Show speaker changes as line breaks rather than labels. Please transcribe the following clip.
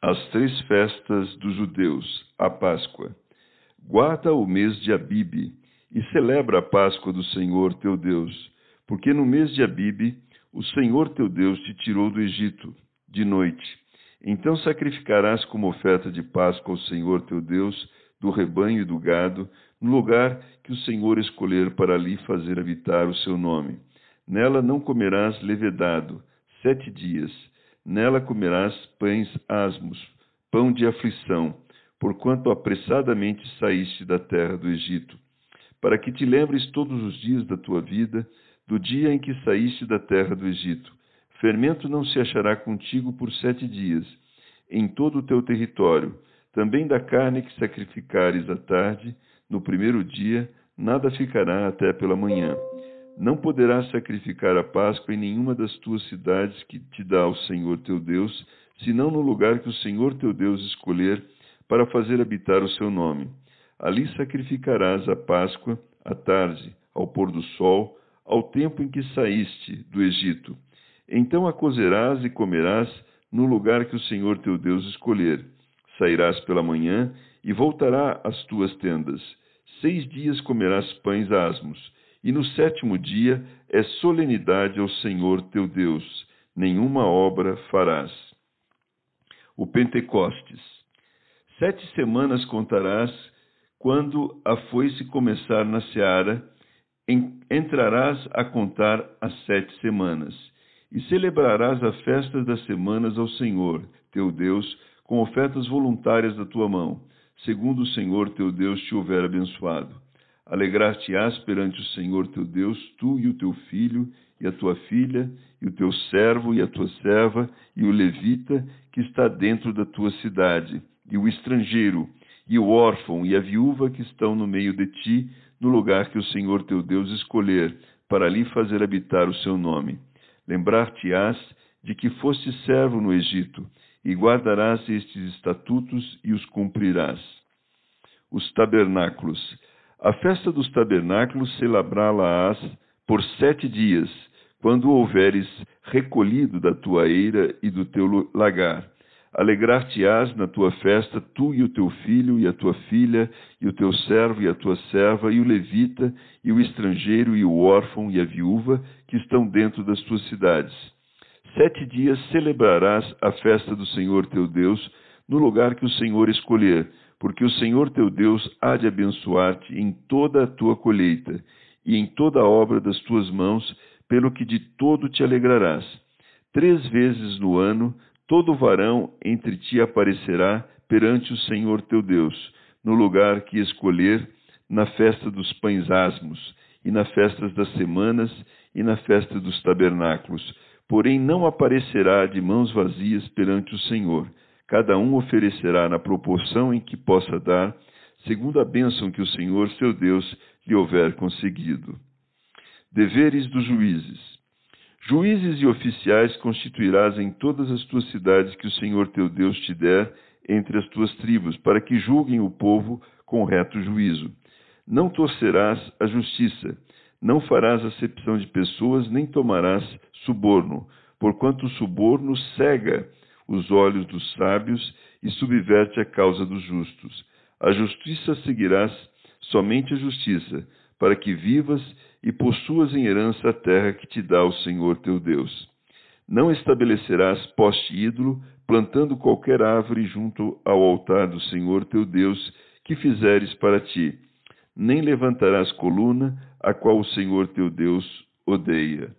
as três festas dos judeus, a Páscoa. Guarda o mês de Abibe e celebra a Páscoa do Senhor teu Deus, porque no mês de Abibe o Senhor teu Deus te tirou do Egito, de noite. Então sacrificarás como oferta de Páscoa ao Senhor teu Deus do rebanho e do gado, no lugar que o Senhor escolher para ali fazer habitar o seu nome. Nela não comerás levedado, sete dias Nela comerás pães asmos, pão de aflição, porquanto apressadamente saíste da terra do Egito, para que te lembres todos os dias da tua vida, do dia em que saíste da terra do Egito. Fermento não se achará contigo por sete dias, em todo o teu território. Também da carne que sacrificares à tarde, no primeiro dia, nada ficará até pela manhã. Não poderás sacrificar a Páscoa em nenhuma das tuas cidades que te dá o Senhor teu Deus, senão no lugar que o Senhor teu Deus escolher para fazer habitar o seu nome. Ali sacrificarás a Páscoa à tarde, ao pôr do sol, ao tempo em que saíste do Egito. Então a cozerás e comerás no lugar que o Senhor teu Deus escolher. Sairás pela manhã e voltará às tuas tendas. Seis dias comerás pães asmos e no sétimo dia é solenidade ao Senhor teu Deus, nenhuma obra farás. O Pentecostes. Sete semanas contarás quando a foice começar na seara, entrarás a contar as sete semanas, e celebrarás a festa das semanas ao Senhor, teu Deus, com ofertas voluntárias da tua mão, segundo o Senhor teu Deus te houver abençoado Alegrar-te-ás perante o Senhor teu Deus, tu e o teu filho, e a tua filha, e o teu servo, e a tua serva, e o levita, que está dentro da tua cidade, e o estrangeiro, e o órfão, e a viúva que estão no meio de ti, no lugar que o Senhor teu Deus escolher, para ali fazer habitar o seu nome. Lembrar-te-ás de que foste servo no Egito, e guardarás estes estatutos e os cumprirás. Os tabernáculos a festa dos tabernáculos celebrá-la-ás por sete dias, quando houveres recolhido da tua eira e do teu lagar. Alegrar-te-ás na tua festa, tu e o teu filho, e a tua filha, e o teu servo, e a tua serva, e o levita, e o estrangeiro, e o órfão, e a viúva, que estão dentro das tuas cidades. Sete dias celebrarás a festa do Senhor teu Deus, no lugar que o Senhor escolher, porque o Senhor teu Deus há de abençoar-te em toda a tua colheita e em toda a obra das tuas mãos, pelo que de todo te alegrarás. Três vezes no ano, todo varão entre ti aparecerá perante o Senhor teu Deus, no lugar que escolher, na festa dos pães asmos, e na festa das semanas, e na festa dos tabernáculos. Porém, não aparecerá de mãos vazias perante o Senhor Cada um oferecerá na proporção em que possa dar, segundo a bênção que o Senhor seu Deus lhe houver conseguido. Deveres dos juízes. Juízes e oficiais constituirás em todas as tuas cidades que o Senhor teu Deus te der entre as tuas tribos, para que julguem o povo com reto juízo. Não torcerás a justiça, não farás acepção de pessoas, nem tomarás suborno, porquanto o suborno cega os olhos dos sábios e subverte a causa dos justos. A justiça seguirás somente a justiça, para que vivas e possuas em herança a terra que te dá o Senhor teu Deus. Não estabelecerás poste ídolo, plantando qualquer árvore junto ao altar do Senhor teu Deus que fizeres para ti, nem levantarás coluna, a qual o Senhor teu Deus odeia.